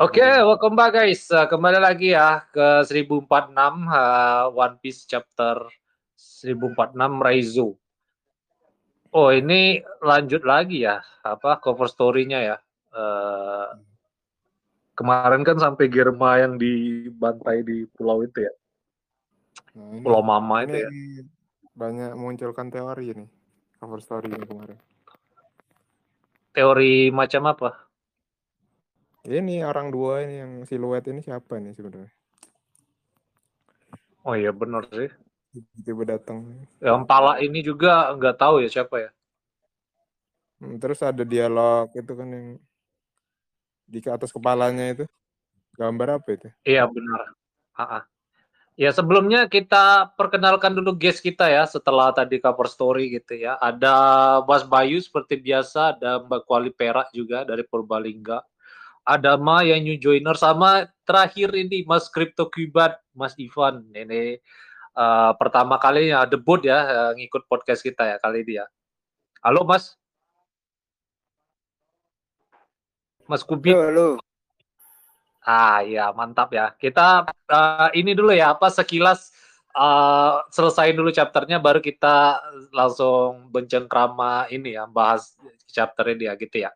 Oke, welcome back guys. Uh, kembali lagi ya ke 1046 uh, One Piece chapter 1046 Raizo. Oh, ini lanjut lagi ya, apa cover story-nya ya. Uh, kemarin kan sampai Germa yang dibantai di pulau itu ya. Nah, ini, Pulau Mama ini itu ya. banyak munculkan teori ini cover story kemarin. Teori macam apa? Ini orang dua ini yang siluet ini siapa nih sebenarnya? Oh iya benar sih. Tiba datang. Yang pala ini juga nggak tahu ya siapa ya. Hmm, terus ada dialog itu kan yang di ke atas kepalanya itu. Gambar apa itu? Iya benar. Ah, ah. Ya sebelumnya kita perkenalkan dulu guest kita ya setelah tadi cover story gitu ya. Ada Mas Bayu seperti biasa, ada Mbak Kuali Perak juga dari Purbalingga. Ada Ma yang new joiner sama terakhir ini Mas Crypto Kubat, Mas Ivan. Ini uh, pertama kalinya debut ya uh, ngikut podcast kita ya kali ini ya. Halo Mas. Mas Kubit. Halo, halo. Ah ya mantap ya. Kita uh, ini dulu ya apa sekilas uh, selesai dulu chapternya baru kita langsung bencengkrama ini ya bahas chapter ini ya gitu ya.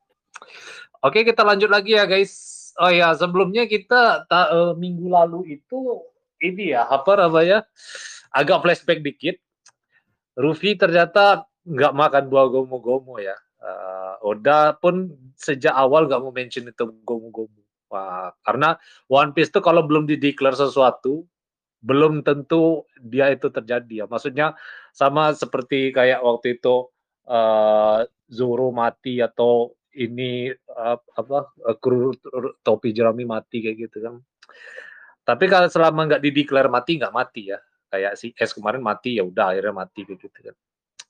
Oke kita lanjut lagi ya guys. Oh ya sebelumnya kita ta, uh, minggu lalu itu ini ya apa namanya agak flashback dikit. Rufi ternyata nggak makan buah gomu-gomu ya. Uh, Oda pun sejak awal nggak mau mention itu gomu-gomu Wah, karena One Piece itu kalau belum dideklar sesuatu, belum tentu dia itu terjadi ya. Maksudnya sama seperti kayak waktu itu uh, Zoro mati atau ini uh, apa kru topi jerami mati kayak gitu kan. Tapi kalau selama nggak dideklar mati nggak mati ya. Kayak si S kemarin mati ya udah akhirnya mati kayak gitu kan.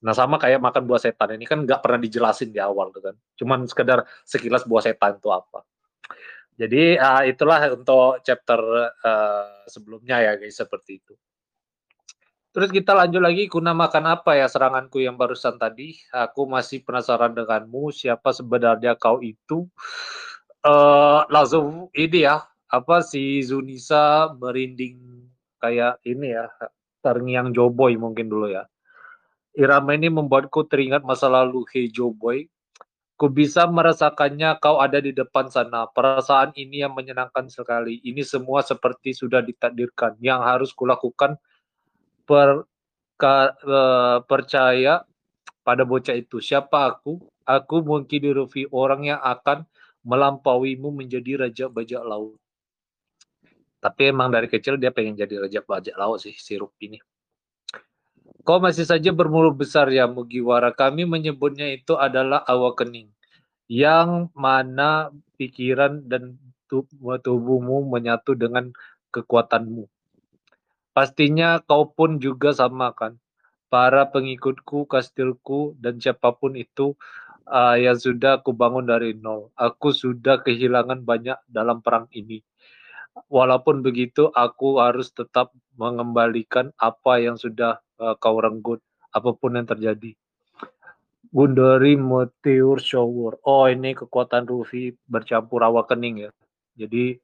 Nah sama kayak makan buah setan ini kan nggak pernah dijelasin di awal tuh kan. Cuman sekedar sekilas buah setan itu apa. Jadi uh, itulah untuk chapter uh, sebelumnya ya guys seperti itu. Terus kita lanjut lagi, kuna makan apa ya seranganku yang barusan tadi? Aku masih penasaran denganmu, siapa sebenarnya kau itu? Uh, langsung ini ya, apa si Zunisa merinding kayak ini ya, terngiang Joboy mungkin dulu ya. Irama ini membuatku teringat masa lalu Hey Joboy, Ku bisa merasakannya kau ada di depan sana. Perasaan ini yang menyenangkan sekali. Ini semua seperti sudah ditakdirkan. Yang harus kulakukan per, ka, uh, percaya pada bocah itu. Siapa aku? Aku mungkin Rufi orang yang akan melampauimu menjadi raja bajak laut. Tapi emang dari kecil dia pengen jadi raja bajak laut sih si Rufi ini. Kau masih saja bermulut besar ya Mugiwara. Kami menyebutnya itu adalah awakening. Yang mana pikiran dan tubuhmu menyatu dengan kekuatanmu. Pastinya kau pun juga sama kan. Para pengikutku, kastilku, dan siapa pun itu uh, yang sudah aku bangun dari nol. Aku sudah kehilangan banyak dalam perang ini. Walaupun begitu, aku harus tetap mengembalikan apa yang sudah uh, kau renggut, apa pun yang terjadi. Gundari Meteor Shower. Oh, ini kekuatan Rufi bercampur awakening ya. Jadi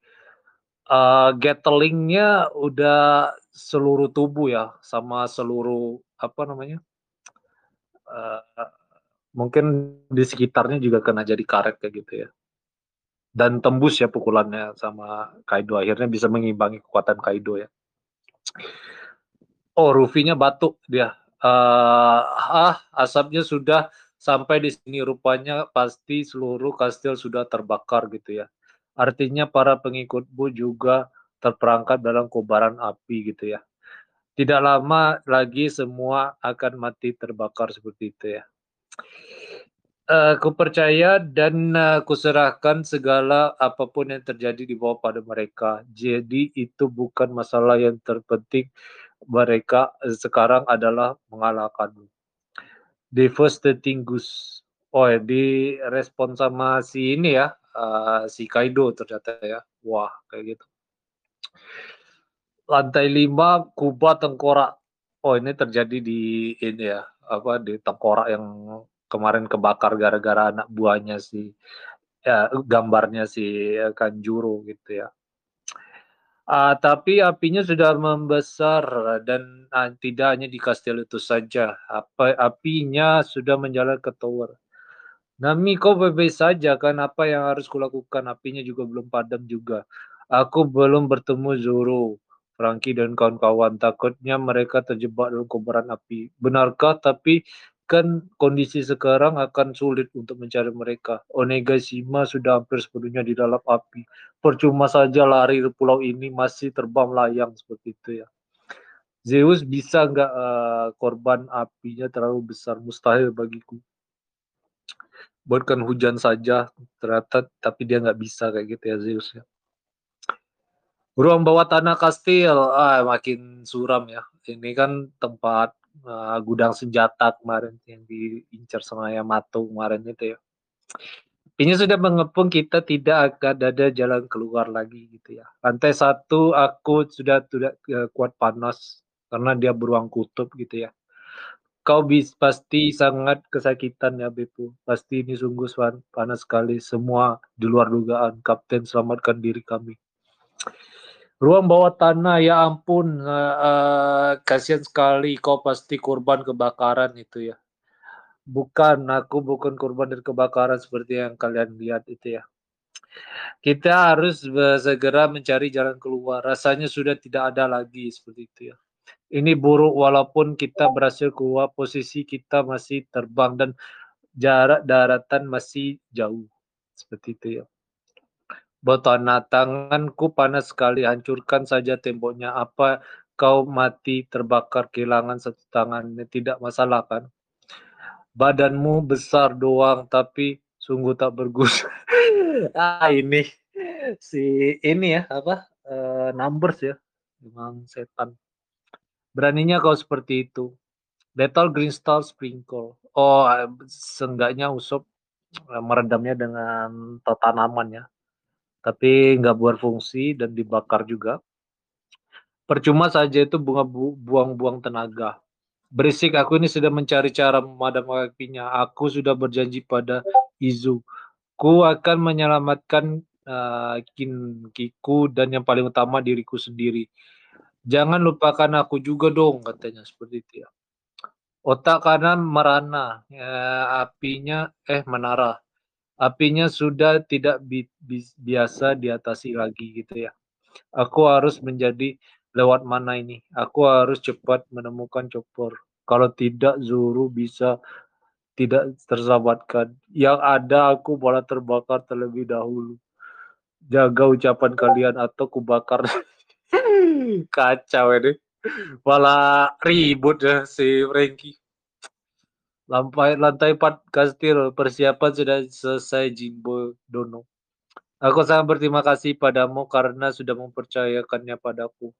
uh, Gatlingnya udah seluruh tubuh ya, sama seluruh apa namanya? Uh, mungkin di sekitarnya juga kena jadi karet kayak gitu ya. Dan tembus ya pukulannya sama Kaido akhirnya bisa mengimbangi kekuatan Kaido ya. Oh, Rufinya batuk dia. Uh, ah, asapnya sudah sampai di sini rupanya pasti seluruh kastil sudah terbakar gitu ya. Artinya para pengikutmu juga terperangkap dalam kobaran api gitu ya. Tidak lama lagi semua akan mati terbakar seperti itu ya. Uh, ku percaya dan uh, kuserahkan segala apa pun yang terjadi di bawah pada mereka. Jadi itu bukan masalah yang terpenting mereka sekarang adalah mengalahkanmu. Devastating Goose. Oh ya, di respon sama si ini ya, uh, si Kaido ternyata ya. Wah, kayak gitu. Lantai 5 Kuba Tengkorak. Oh, ini terjadi di ini ya, apa di tengkorak yang kemarin kebakar gara-gara anak buahnya si ya gambarnya si Kanjuro gitu ya. Uh, tapi apinya sudah membesar dan uh, tidak hanya di kastil itu saja. Apa apinya sudah menjalar ke tower. Nami kau bebas saja kan apa yang harus kulakukan apinya juga belum padam juga. Aku belum bertemu Zoro, Frankie dan kawan-kawan. Takutnya mereka terjebak dalam kobaran api. Benarkah? Tapi kan kondisi sekarang akan sulit untuk mencari mereka. Onegashima sudah hampir sepenuhnya di dalam api. Percuma saja lari ke pulau ini masih terbang layang seperti itu ya. Zeus bisa nggak uh, korban apinya terlalu besar? Mustahil bagiku. Buatkan hujan saja ternyata tapi dia nggak bisa kayak gitu ya Zeus ya. Ruang bawah tanah kastil, ah makin suram ya. Ini kan tempat uh, gudang senjata kemarin yang diincar sama Yamato kemarin itu ya. Ini sudah mengepung kita tidak akan ada jalan keluar lagi gitu ya. Lantai satu aku sudah tidak uh, kuat panas karena dia beruang kutub gitu ya. Kau bis, pasti sangat kesakitan ya Bepu. Pasti ini sungguh panas sekali. Semua di luar dugaan. Kapten selamatkan diri kami. Ruang bawah tanah, ya ampun, uh, uh, kasihan sekali kau pasti korban kebakaran itu ya. Bukan, aku bukan korban dari kebakaran seperti yang kalian lihat itu ya. Kita harus segera mencari jalan keluar. Rasanya sudah tidak ada lagi seperti itu ya. Ini buruk walaupun kita berhasil keluar, posisi kita masih terbang dan jarak daratan masih jauh. Seperti itu ya. Botana, tanganku panas sekali, hancurkan saja temboknya. Apa kau mati terbakar kehilangan satu tangannya? Tidak masalah kan? Badanmu besar doang, tapi sungguh tak berguna. ah ini si ini ya apa uh, numbers ya, memang setan. Beraninya kau seperti itu. Battle Green Star Sprinkle. Oh, seenggaknya Usop eh, meredamnya dengan tanaman ya tapi nggak berfungsi dan dibakar juga. Percuma saja itu bunga buang-buang tenaga. Berisik aku ini sudah mencari cara memadamkan apinya. Aku sudah berjanji pada Izu. Ku akan menyelamatkan uh, Kinkiku dan yang paling utama diriku sendiri. Jangan lupakan aku juga dong, katanya seperti itu ya. Otak kanan merana, ya, apinya eh menara apinya sudah tidak bi bi biasa diatasi lagi gitu ya. Aku harus menjadi lewat mana ini? Aku harus cepat menemukan Chopper. Kalau tidak Zuru bisa tidak terselamatkan. Yang ada aku malah terbakar terlebih dahulu. Jaga ucapan kalian atau kubakar. Kacau ini. Malah ribut ya si Frankie. Lantai, lantai 4 kastil, persiapan sudah selesai Jimbo Dono. Aku sangat berterima kasih padamu karena sudah mempercayakannya padaku.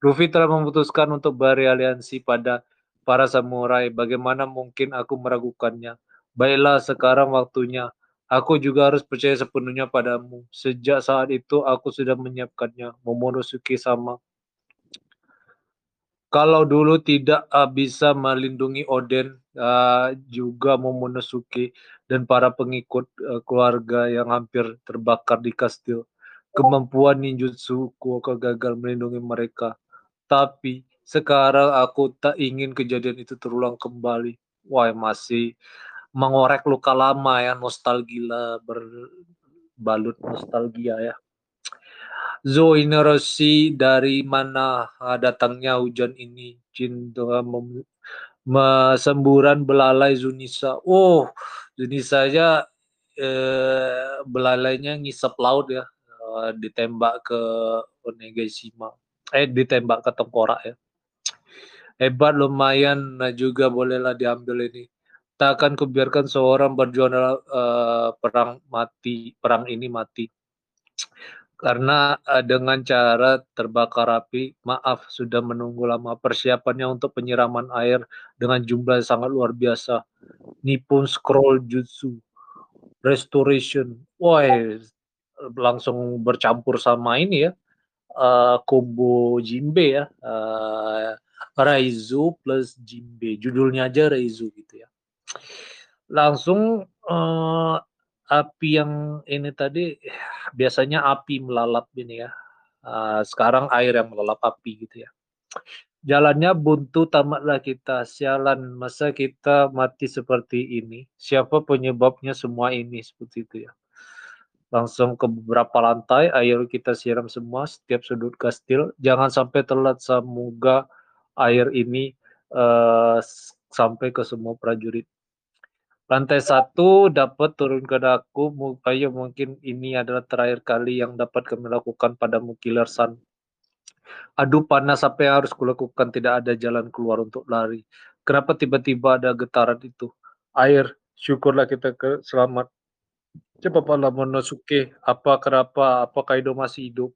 Luffy telah memutuskan untuk beraliansi pada para samurai. Bagaimana mungkin aku meragukannya? Baiklah, sekarang waktunya. Aku juga harus percaya sepenuhnya padamu. Sejak saat itu aku sudah menyiapkannya. Momonosuke sama kalau dulu tidak uh, bisa melindungi Oden uh, juga Momonosuke dan para pengikut uh, keluarga yang hampir terbakar di kastil. Kemampuan ninjutsu Kuoka gagal melindungi mereka. Tapi sekarang aku tak ingin kejadian itu terulang kembali. Wah, masih mengorek luka lama ya, nostalgia berbalut nostalgia ya. Zoinerosi dari mana datangnya hujan ini? Cinta semburan belalai Zunisa. Oh, Zunisa aja eh, belalainya ngisap laut ya, eh, ditembak ke Onegashima. Eh, ditembak ke tengkorak ya. Hebat lumayan nah juga bolehlah diambil ini. Tak akan kubiarkan seorang berjuang dalam uh, perang mati, perang ini mati karena uh, dengan cara terbakar api, maaf sudah menunggu lama persiapannya untuk penyiraman air dengan jumlah yang sangat luar biasa. Nippon Scroll Jutsu Restoration, wah langsung bercampur sama ini ya, uh, combo Jinbe ya, uh, Raizu plus Jinbe, judulnya aja Raizu gitu ya. Langsung uh, api yang ini tadi biasanya api melalap ini ya. Uh, sekarang air yang melalap api gitu ya. Jalannya buntu tamatlah kita, sialan masa kita mati seperti ini. Siapa penyebabnya semua ini seperti itu ya. Langsung ke beberapa lantai, air kita siram semua setiap sudut kastil. Jangan sampai telat semoga air ini uh, sampai ke semua prajurit. Lantai satu dapat turun ke daku, ayo mungkin ini adalah terakhir kali yang dapat kami lakukan padamu Killer Sun. Aduh panas apa yang harus kulakukan, tidak ada jalan keluar untuk lari. Kenapa tiba-tiba ada getaran itu? Air, syukurlah kita ke selamat. Cepatlah Monosuke, apa kenapa, apa Kaido masih hidup?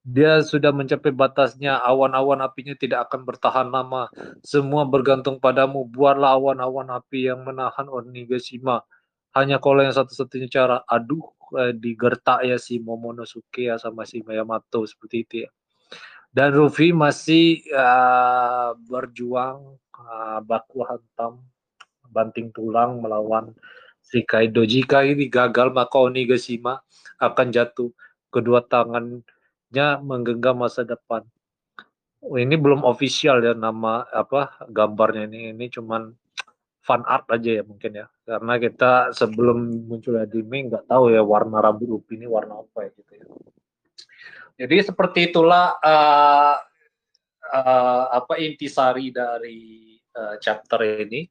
Dia sudah mencapai batasnya, awan-awan apinya tidak akan bertahan lama. Semua bergantung padamu, buatlah awan-awan api yang menahan Onigashima. Hanya kalau yang satu-satunya cara, aduh, eh, digertak ya si Momonosuke ya sama si Yamato seperti itu ya. Dan Ruffy masih uh, berjuang uh, baku hantam banting tulang melawan si Kaido. Jika ini gagal maka Onigashima akan jatuh. Kedua tangan menggenggam masa depan. Oh, ini belum official ya nama apa gambarnya ini. Ini cuman fan art aja ya mungkin ya. Karena kita sebelum muncul anime nggak tahu ya warna rambut Upi ini warna apa ya gitu ya. Jadi seperti itulah uh, uh, apa intisari dari uh, chapter ini.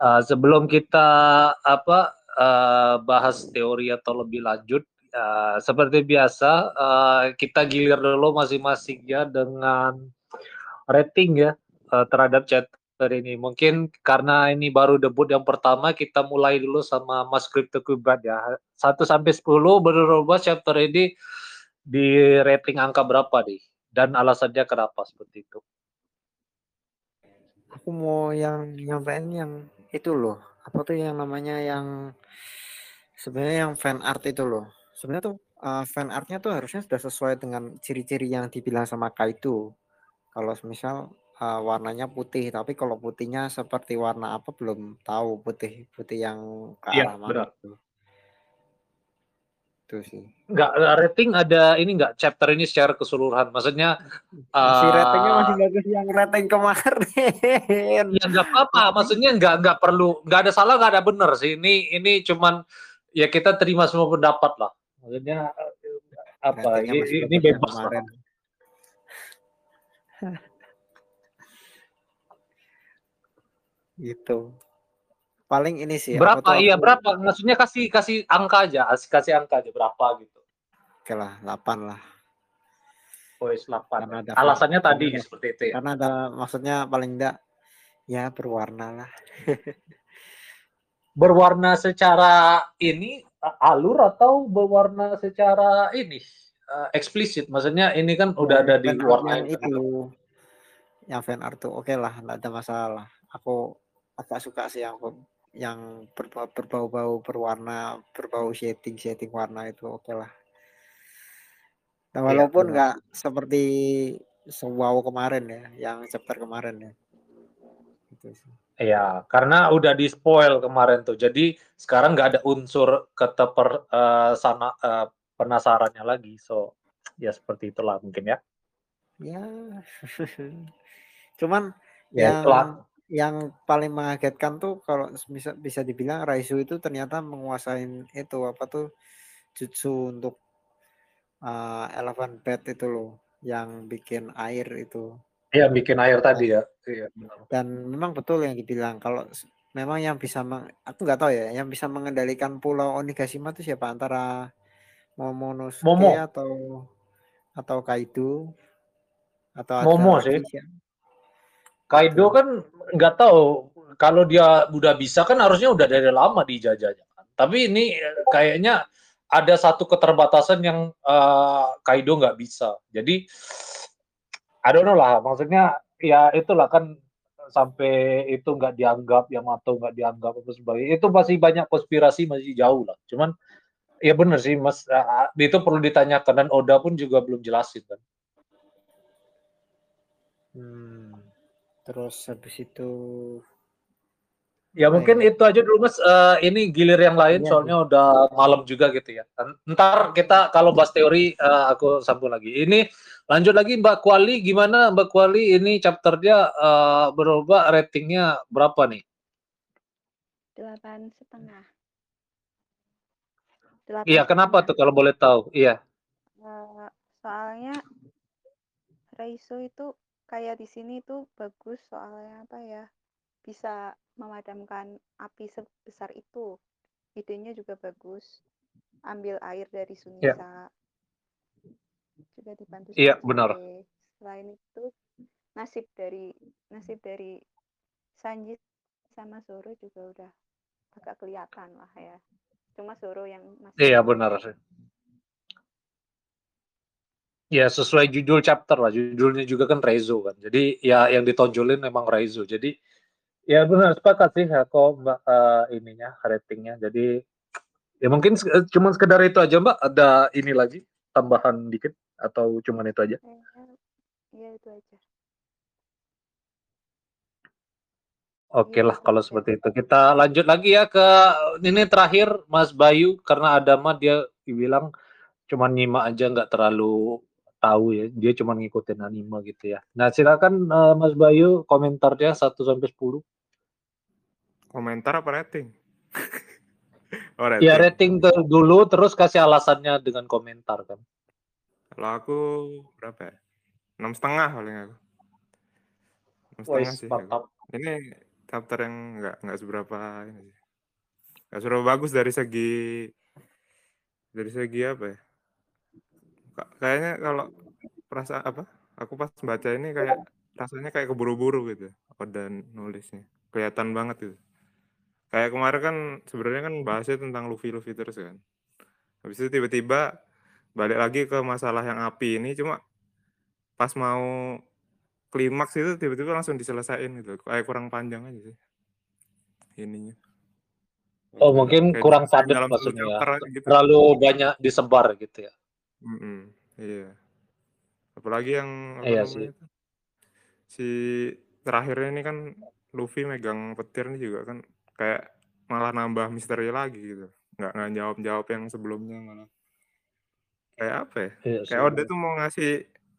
Uh, sebelum kita apa uh, bahas teori atau lebih lanjut Uh, seperti biasa uh, kita gilir dulu masing-masing ya dengan rating ya uh, terhadap chapter ini. Mungkin karena ini baru debut yang pertama kita mulai dulu sama Mas Crypto Kubat ya. 1 sampai 10 menurut chapter ini di rating angka berapa nih? Dan alasannya kenapa seperti itu? Aku mau yang nyampein yang itu loh. Apa tuh yang namanya yang sebenarnya yang fan art itu loh sebenarnya tuh uh, fan artnya tuh harusnya sudah sesuai dengan ciri-ciri yang dibilang sama Kaido. Kalau misal uh, warnanya putih, tapi kalau putihnya seperti warna apa belum tahu putih putih yang ke iya, arah mana benar. itu. Itu sih. Enggak rating ada ini enggak chapter ini secara keseluruhan. Maksudnya masih uh, ratingnya masih bagus yang rating kemarin. Ya enggak apa-apa. Maksudnya enggak enggak perlu enggak ada salah enggak ada benar sih. Ini ini cuman ya kita terima semua pendapat lah maksudnya apa? Ini, ini bebas kemarin. gitu. Paling ini sih berapa? iya aku... berapa? Maksudnya kasih kasih angka aja kasih kasih angka aja berapa gitu. Oke lah 8 lah. Oh 8 alasannya tadi seperti itu ya? Karena ada maksudnya paling enggak ya berwarna lah. Berwarna secara ini alur atau berwarna secara ini uh, eksplisit? Maksudnya ini kan udah ada di warna itu. Yang fan art tuh oke okay lah nggak ada masalah. Aku agak suka sih yang yang berbau-bau berwarna berbau shading shading warna itu oke okay lah. Nah, walaupun nggak ya, seperti wow kemarin ya yang chapter kemarin ya. Itu sih Iya, karena udah di spoil kemarin tuh. Jadi sekarang nggak ada unsur keteper uh, sana uh, penasarannya lagi. So ya seperti itulah mungkin ya. Ya. Cuman ya, yang itulah. yang paling mengagetkan tuh kalau bisa bisa dibilang Raizu itu ternyata menguasai itu apa tuh jutsu untuk uh, elephant bed itu loh yang bikin air itu Iya, bikin air tadi ya. Iya, Dan memang betul yang dibilang kalau memang yang bisa meng, aku nggak tahu ya, yang bisa mengendalikan Pulau Onigashima itu siapa antara Momonosuke Momo. atau atau Kaido atau Momo sih. Siapa? Kaido kan nggak tahu kalau dia udah bisa kan harusnya udah dari lama dijajahnya kan. Tapi ini kayaknya ada satu keterbatasan yang uh, Kaido nggak bisa. Jadi I don't know lah, maksudnya ya itulah kan sampai itu nggak dianggap Yamato nggak dianggap apa sebagainya itu masih banyak konspirasi masih jauh lah cuman ya benar sih mas itu perlu ditanyakan dan Oda pun juga belum jelasin kan hmm. terus habis itu Ya mungkin ini? itu aja dulu Mas. Eh, ini gilir yang lain Iya, soalnya udah malam juga gitu ya. Ntar kita kalau bahas teori eh, aku sambung lagi. Ini lanjut lagi Mbak Kuali gimana Mbak Kuali ini chapternya eh, berubah ratingnya berapa nih? delapan setengah. Iya, kenapa tuh kalau boleh tahu? Iya. Eh, soalnya Reiso itu kayak di sini tuh bagus soalnya apa ya bisa memadamkan api sebesar itu idenya juga bagus ambil air dari Sunisa juga dibantu Iya, sama benar. Selain itu nasib dari nasib dari Sanji sama Zoro juga udah agak kelihatan lah ya cuma Zoro yang masih Iya, benar sih. Ya, sesuai judul chapter lah. Judulnya juga kan Reizo kan. Jadi ya yang ditonjolin memang Reizo. Jadi ya benar sepakat sih ya kok Mbak eh, ininya ratingnya. Jadi ya mungkin se- eh, cuman sekedar itu aja Mbak. Ada ini lagi tambahan dikit atau cuman itu aja? ya itu aja Oke Iya, lah itu kalau seperti itu. Kita lanjut lagi ya ke ini terakhir Mas Bayu karena Adama dia bilang cuman nyimak aja nggak terlalu tahu ya. Dia cuman ngikutin anime gitu ya. Nah, silakan eh, Mas Bayu komentarnya 1 sampai 10. Komentar apa rating? oh, rating. Ya rating dulu terus kasih alasannya dengan komentar kan. Kalau aku berapa ya? Enam setengah paling aku. Enam setengah Wais, sih. aku. mantap. Ini chapter yang nggak nggak seberapa ini sih. Nggak seberapa bagus dari segi dari segi apa ya? Ka- Kayaknya kalau perasaan apa? Aku pas baca ini kayak rasanya kayak keburu-buru gitu. Oda nulisnya. Kelihatan banget gitu. Kayak kemarin kan sebenarnya kan bahasnya tentang Luffy Luffy terus kan. Habis itu tiba-tiba balik lagi ke masalah yang api ini cuma pas mau klimaks itu tiba-tiba langsung diselesain gitu. Kayak kurang panjang aja sih. Ininya. Oh, mungkin Kayak kurang padat satu maksudnya ya. gitu. Terlalu banyak disebar gitu ya. Mm-mm, iya. Apalagi yang apa Iya namanya sih. itu? Si terakhirnya ini kan Luffy megang petir nih juga kan kayak malah nambah misteri lagi gitu. Nggak nggak jawab jawab yang sebelumnya malah kayak apa ya? Iya sih. Kayak Oda tuh mau ngasih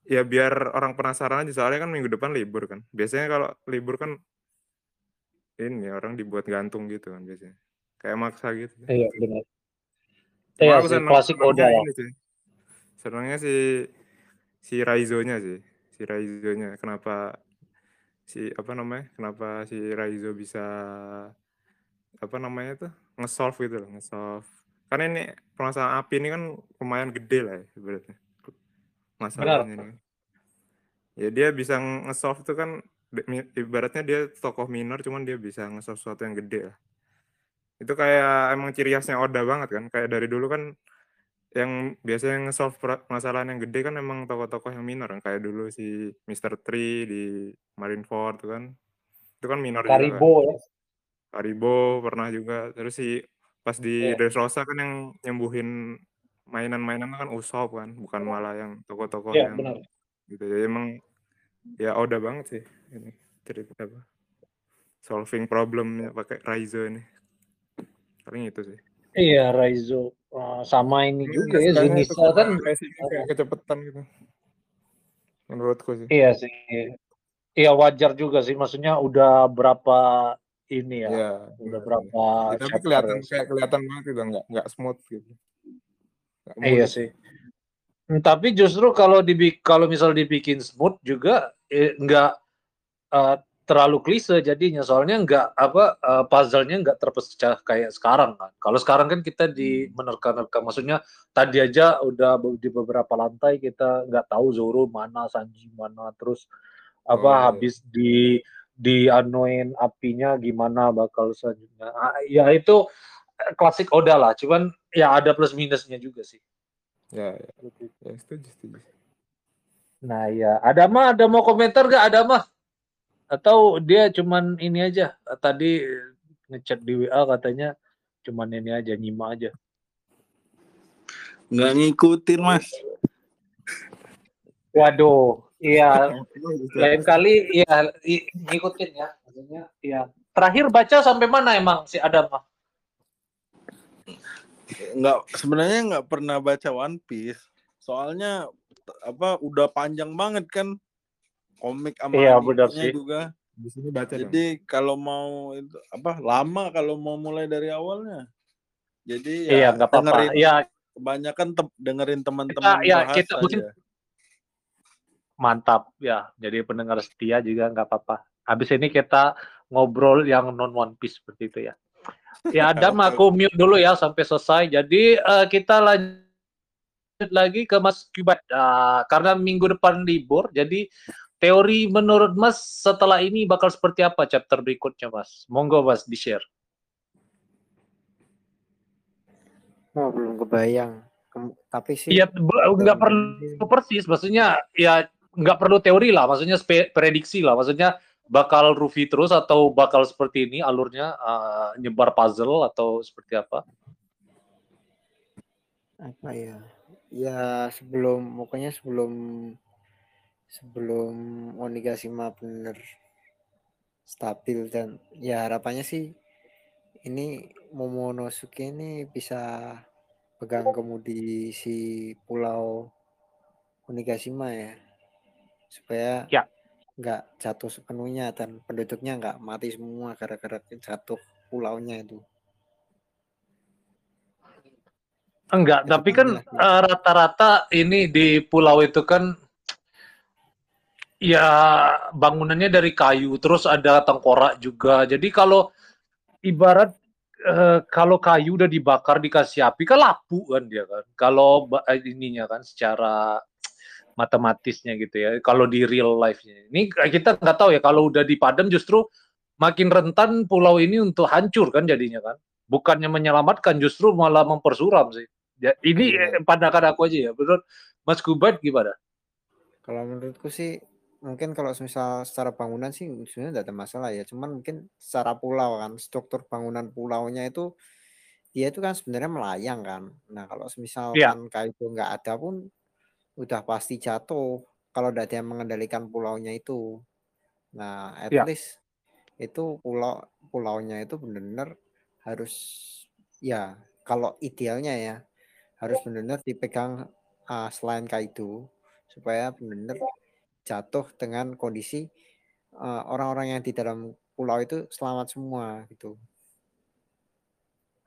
ya biar orang penasaran aja soalnya kan minggu depan libur kan. Biasanya kalau libur kan ini orang dibuat gantung gitu kan biasanya. Kayak maksa gitu. Iya benar. Cuma Iya aku sih, seneng klasik Oda ini sih. Senengnya si si Raizo-nya sih. Si Raizo-nya kenapa si apa namanya? Kenapa si Raizo bisa apa namanya tuh? nge-solve gitu loh, nge-solve. Karena ini permasalahan api ini kan lumayan gede lah ya ibaratnya. Masalahnya ini. Ya dia bisa nge-solve tuh kan ibaratnya dia tokoh minor cuman dia bisa nge-solve sesuatu yang gede lah. Itu kayak emang ciri khasnya Oda banget kan. Kayak dari dulu kan yang biasanya nge-solve pra- masalah yang gede kan emang tokoh-tokoh yang minor kan. Kayak dulu si Mr. Tree di Marineford tuh kan. Itu kan minor juga kan. Karibo ya. Haribo pernah juga. Terus si pas di Iya. Dressrosa kan yang nyembuhin mainan-mainan kan Usopp kan, bukan malah yang tokoh-tokoh Iya yang benar. gitu. Jadi emang ya Oda banget sih ini cerita apa solving problemnya pakai Raizo ini. Paling itu sih. Iya Raizo Eh, sama ini Ini juga ya itu Zenitsu kan. kayak kecepatan gitu. Menurutku sih. Iya sih. Iya wajar juga sih. Maksudnya udah berapa ini ya. Iya. Udah benar, berapa. Ya, tapi kelihatan ya. kayak kelihatan banget gitu, nggak nggak smooth gitu. Iya sih. Hmm, Tapi justru kalau dibi kalau misal dibikin smooth juga eh, nggak eh, terlalu klise jadinya soalnya nggak apa eh, puzzle-nya nggak terpecah kayak sekarang kan. Kalau sekarang kan kita di Hmm. menerka-nerka maksudnya tadi aja udah di beberapa lantai kita nggak tahu Zoro mana, Sanji mana, terus apa Oh iya. habis di di anuin apinya gimana bakal selanjutnya. Ah, ya itu klasik Oda lah, cuman ya ada plus minusnya juga sih. Ya, ya, ya setuju, setuju. Nah ya, ada mah ada mau komentar gak ada mah? Atau dia cuman ini aja tadi ngechat di WA katanya cuman ini aja nyimak aja. nggak ngikutin mas Waduh, iya lain kali iya ngikutin ya, maksudnya iya terakhir baca sampai mana emang si Adam? mah? nggak sebenarnya nggak pernah baca One Piece soalnya apa udah panjang banget kan komik sama Iya, benar sih. juga Di sini baca dong. jadi kalau mau itu apa lama kalau mau mulai dari awalnya jadi ya Iya, nggak apa-apa. Iya, kebanyakan tem- dengerin teman-teman ya, bahas kita mungkin- aja. mantap ya. Jadi pendengar setia juga nggak apa-apa. Habis ini kita ngobrol yang non One Piece seperti itu ya. Ya Adam, aku mute dulu ya sampai selesai. Jadi eh, kita lanjut lagi ke Mas Kubat. Ah, karena minggu depan libur, jadi teori menurut Mas setelah ini bakal seperti apa chapter berikutnya Mas? Monggo Mas di-share. Oh, belum kebayang. Tapi sih Iya, nggak perlu persis, maksudnya ya nggak perlu teori lah, maksudnya prediksi lah, maksudnya bakal Rufi terus atau bakal seperti ini alurnya eh, nyebar puzzle atau seperti apa? apa ya? Ya sebelum pokoknya sebelum sebelum Onigashima bener stabil dan ya harapannya sih ini Momonosuke ini bisa pegang kemudi si pulau Onigashima ya. Supaya Ya. nggak jatuh sepenuhnya dan penduduknya nggak mati semua gara-gara jatuh pulaunya itu. Enggak, tapi kan eh, rata-rata ini di pulau itu kan ya bangunannya dari kayu, terus ada tengkorak juga. Jadi kalau ibarat eh, kalau kayu udah dibakar dikasih api kan lapu kan dia kan. Kalau ba- eh, ininya kan secara matematisnya gitu ya. Kalau di real life-nya. Ini kita nggak tahu ya kalau udah dipadam justru makin rentan pulau ini untuk hancur kan jadinya kan. Bukannya menyelamatkan justru malah mempersuram sih. Ya, ini Iya. pandangan aku aja ya. Menurut Mas Kubat gimana? Kalau menurutku sih mungkin kalau misal secara bangunan sih sebenarnya tidak ada masalah ya. Cuman mungkin secara pulau kan struktur bangunan pulaunya itu dia itu kan sebenarnya melayang kan. Nah kalau Iya. misalkan kayak itu nggak ada pun udah pasti jatuh kalau tidak ada yang mengendalikan pulaunya itu. Nah at Iya. least itu pulau pulaunya itu benar-benar harus ya kalau idealnya ya harus benar-benar dipegang ah, selain Kaido supaya benar-benar jatuh dengan kondisi eh, orang-orang yang di dalam pulau itu selamat semua gitu.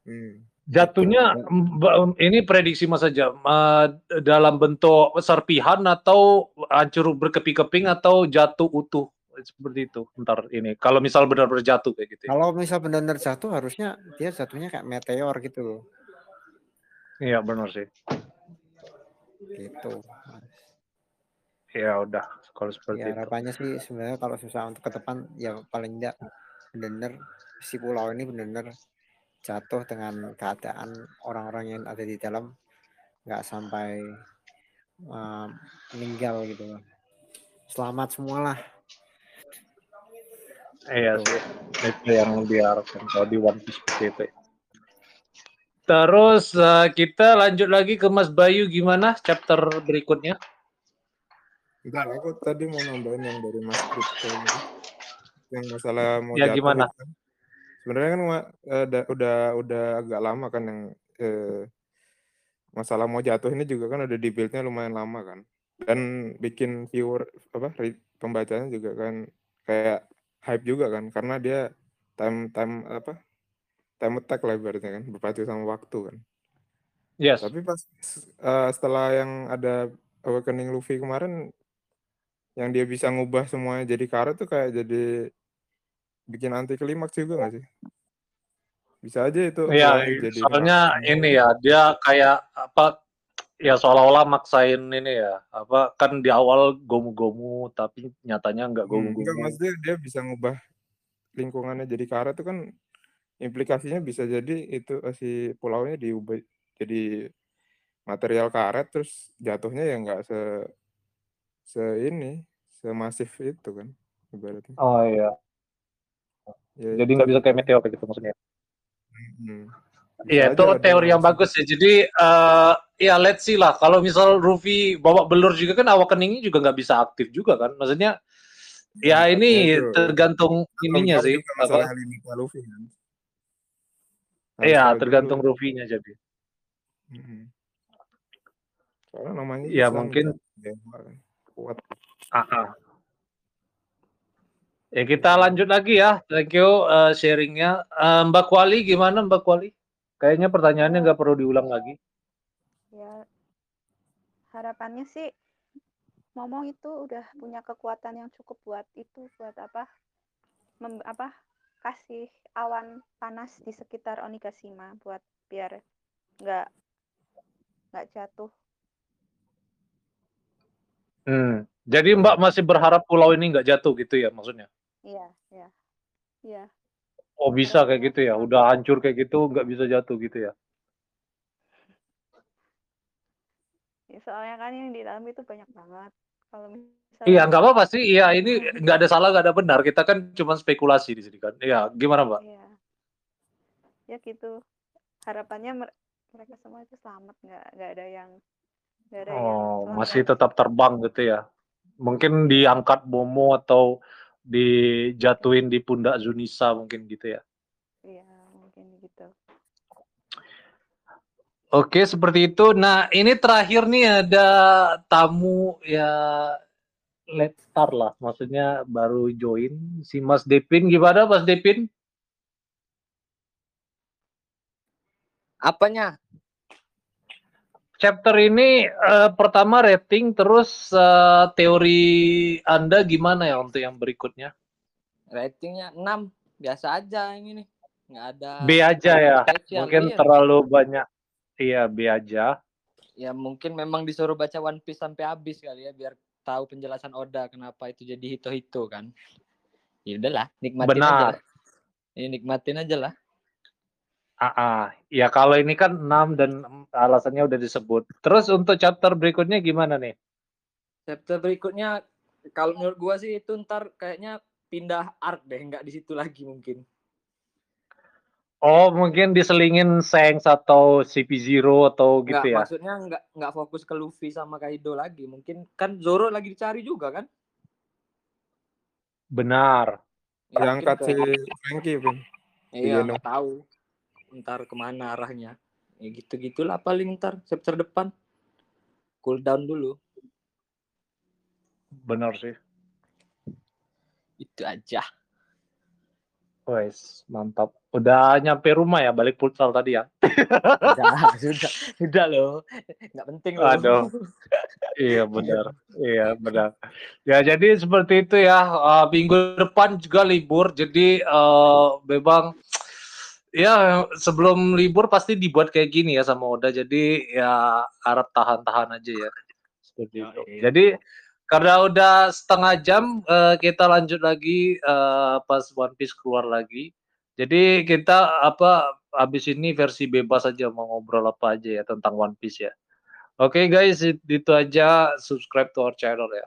Hmm, Jatuhnya gitu. Ini prediksi Mas saja eh, dalam bentuk serpihan atau hancur berkeping-keping atau jatuh utuh seperti itu. Ntar ini kalau misal benar-benar jatuh kayak gitu. ya. Kalau misal benar-benar jatuh harusnya dia jatuhnya kayak meteor gitu loh. Iya benar sih. Gitu. Ya udah kalau seperti Ya itu. harapannya sih sebenarnya kalau susah untuk ke depan ya paling tidak benar-benar si pulau ini benar-benar jatuh dengan keadaan orang-orang yang ada di dalam nggak sampai uh, meninggal gitu loh. Selamat semua lah. Iya sih. Itu yang diharapkan kalau di One Piece seperti itu. Terus eh, kita lanjut lagi ke Mas Bayu gimana chapter berikutnya? Entar aku tadi mau nambahin yang dari Mas Kripto yang masalah mau Ya, jatuh gimana? kan. Sebenarnya kan Wa- eh, da- udah udah agak lama kan yang eh, masalah mau jatuh ini juga kan udah di-build-nya lumayan lama kan. Dan bikin viewer apa pembacanya juga kan kayak hype juga kan karena dia time time apa? time attack lah ibaratnya kan berpacu sama waktu kan. Yes. Tapi pas eh, setelah yang ada awakening Luffy kemarin yang dia bisa ngubah semuanya jadi karet tuh kayak jadi bikin anti klimaks juga gak sih? Bisa aja itu Iya, eh, jadi soalnya ini ya dia kayak apa ya seolah-olah maksain ini ya apa kan di awal gomu-gomu tapi nyatanya nggak Hmm, enggak gomu-gomu. maksudnya dia bisa ngubah lingkungannya jadi karet tuh kan implikasinya bisa jadi itu eh, si pulaunya diubah jadi material karet terus jatuhnya ya nggak se se ini semasif itu kan ibaratnya. Oh iya. Ya, Jadi nggak bisa kayak meteor kayak gitu maksudnya. Hmm. Iya, itu teori yang bagus ya. Jadi eh ya let's see lah. Kalau misal Ruffy bawa belur juga kan awakeningnya juga nggak bisa aktif juga kan. Maksudnya Ya ini itu. tergantung ininya sih. masalah? Helmi Luffy kan. Iya, tergantung dulu. Luffy-nya jadi. Soalnya namanya Ya, Islam mungkin- kan, kan. Kuat. Ah, ah. Ya kita lanjut lagi ya. Thank you eh, sharingnya. Eh, Mbak Kuali gimana Mbak Kuali? Kayaknya pertanyaannya nggak perlu diulang lagi. ya harapannya sih Momo itu udah punya kekuatan yang cukup buat itu buat apa mem, apa kasih awan panas di sekitar Onigashima buat biar nggak nggak jatuh Hmm. Jadi Mbak masih berharap pulau ini nggak jatuh gitu ya maksudnya? iya iya iya Oh bisa kayak gitu ya? Udah hancur kayak gitu nggak bisa jatuh gitu ya? Ya, soalnya kan yang di dalam itu banyak banget kalau misalnya Iya nggak apa-apa sih. Iya ini nggak ada salah nggak ada benar. Kita kan cuma spekulasi di sini kan. Iya gimana Mbak? Iya. Ya gitu. Harapannya mer- mereka semua itu selamat, nggak nggak ada yang ada yang Oh selamat. masih tetap terbang gitu ya? Mungkin diangkat Bomo atau dijatuhin di pundak Zunisa mungkin gitu ya? Iya, mungkin gitu. Oke, seperti itu. Nah, ini terakhir nih ada tamu ya late star lah, maksudnya baru join si Mas Depin. Gimana Mas Depin? Apanya? Chapter ini eh, pertama rating, terus eh, teori Anda gimana ya untuk yang berikutnya? Ratingnya 6. Biasa aja yang ini. Nggak ada. B aja ya. Mungkin iya. terlalu banyak. Iya, B aja. Ya mungkin memang disuruh baca One Piece sampai habis kali ya biar tahu penjelasan Oda kenapa itu jadi hito-hito kan. Ya udahlah, nikmatin aja. Benar. lah. Ya, nikmatin aja lah. Ah, ah. ya kalau ini kan 6 dan alasannya udah disebut. Terus untuk chapter berikutnya gimana nih? Chapter berikutnya kalau menurut gua sih itu ntar kayaknya pindah arc deh, nggak di situ lagi mungkin. Oh, mungkin diselingin Sengs atau CP0 atau Nggak, gitu ya. maksudnya nggak nggak fokus ke Luffy sama Kaido lagi. Mungkin kan Zoro lagi dicari juga kan? Benar. Ya, si ke- Frankie pun. Iya, Geno. nggak tahu. Ntar ke mana arahnya. Ya gitu-gitulah paling ntar chapter depan. Cool down dulu. Benar sih. Itu aja. Wes, mantap. Udah nyampe rumah ya, balik futsal tadi ya. Sudah, sudah, sudah loh. Nggak penting loh. Aduh. Iya benar. Iya benar. Ya jadi seperti itu ya. Uh, minggu depan juga libur. Jadi uh, memang ya sebelum libur pasti dibuat kayak gini ya sama Oda. Jadi ya harap tahan-tahan aja ya. Seperti itu. Yoi. Jadi karena udah setengah jam uh, kita lanjut lagi uh, pas One Piece keluar lagi. Jadi kita apa habis ini versi bebas aja mau ngobrol apa aja ya tentang One Piece ya. Oke guys, it- itu aja subscribe to our channel ya.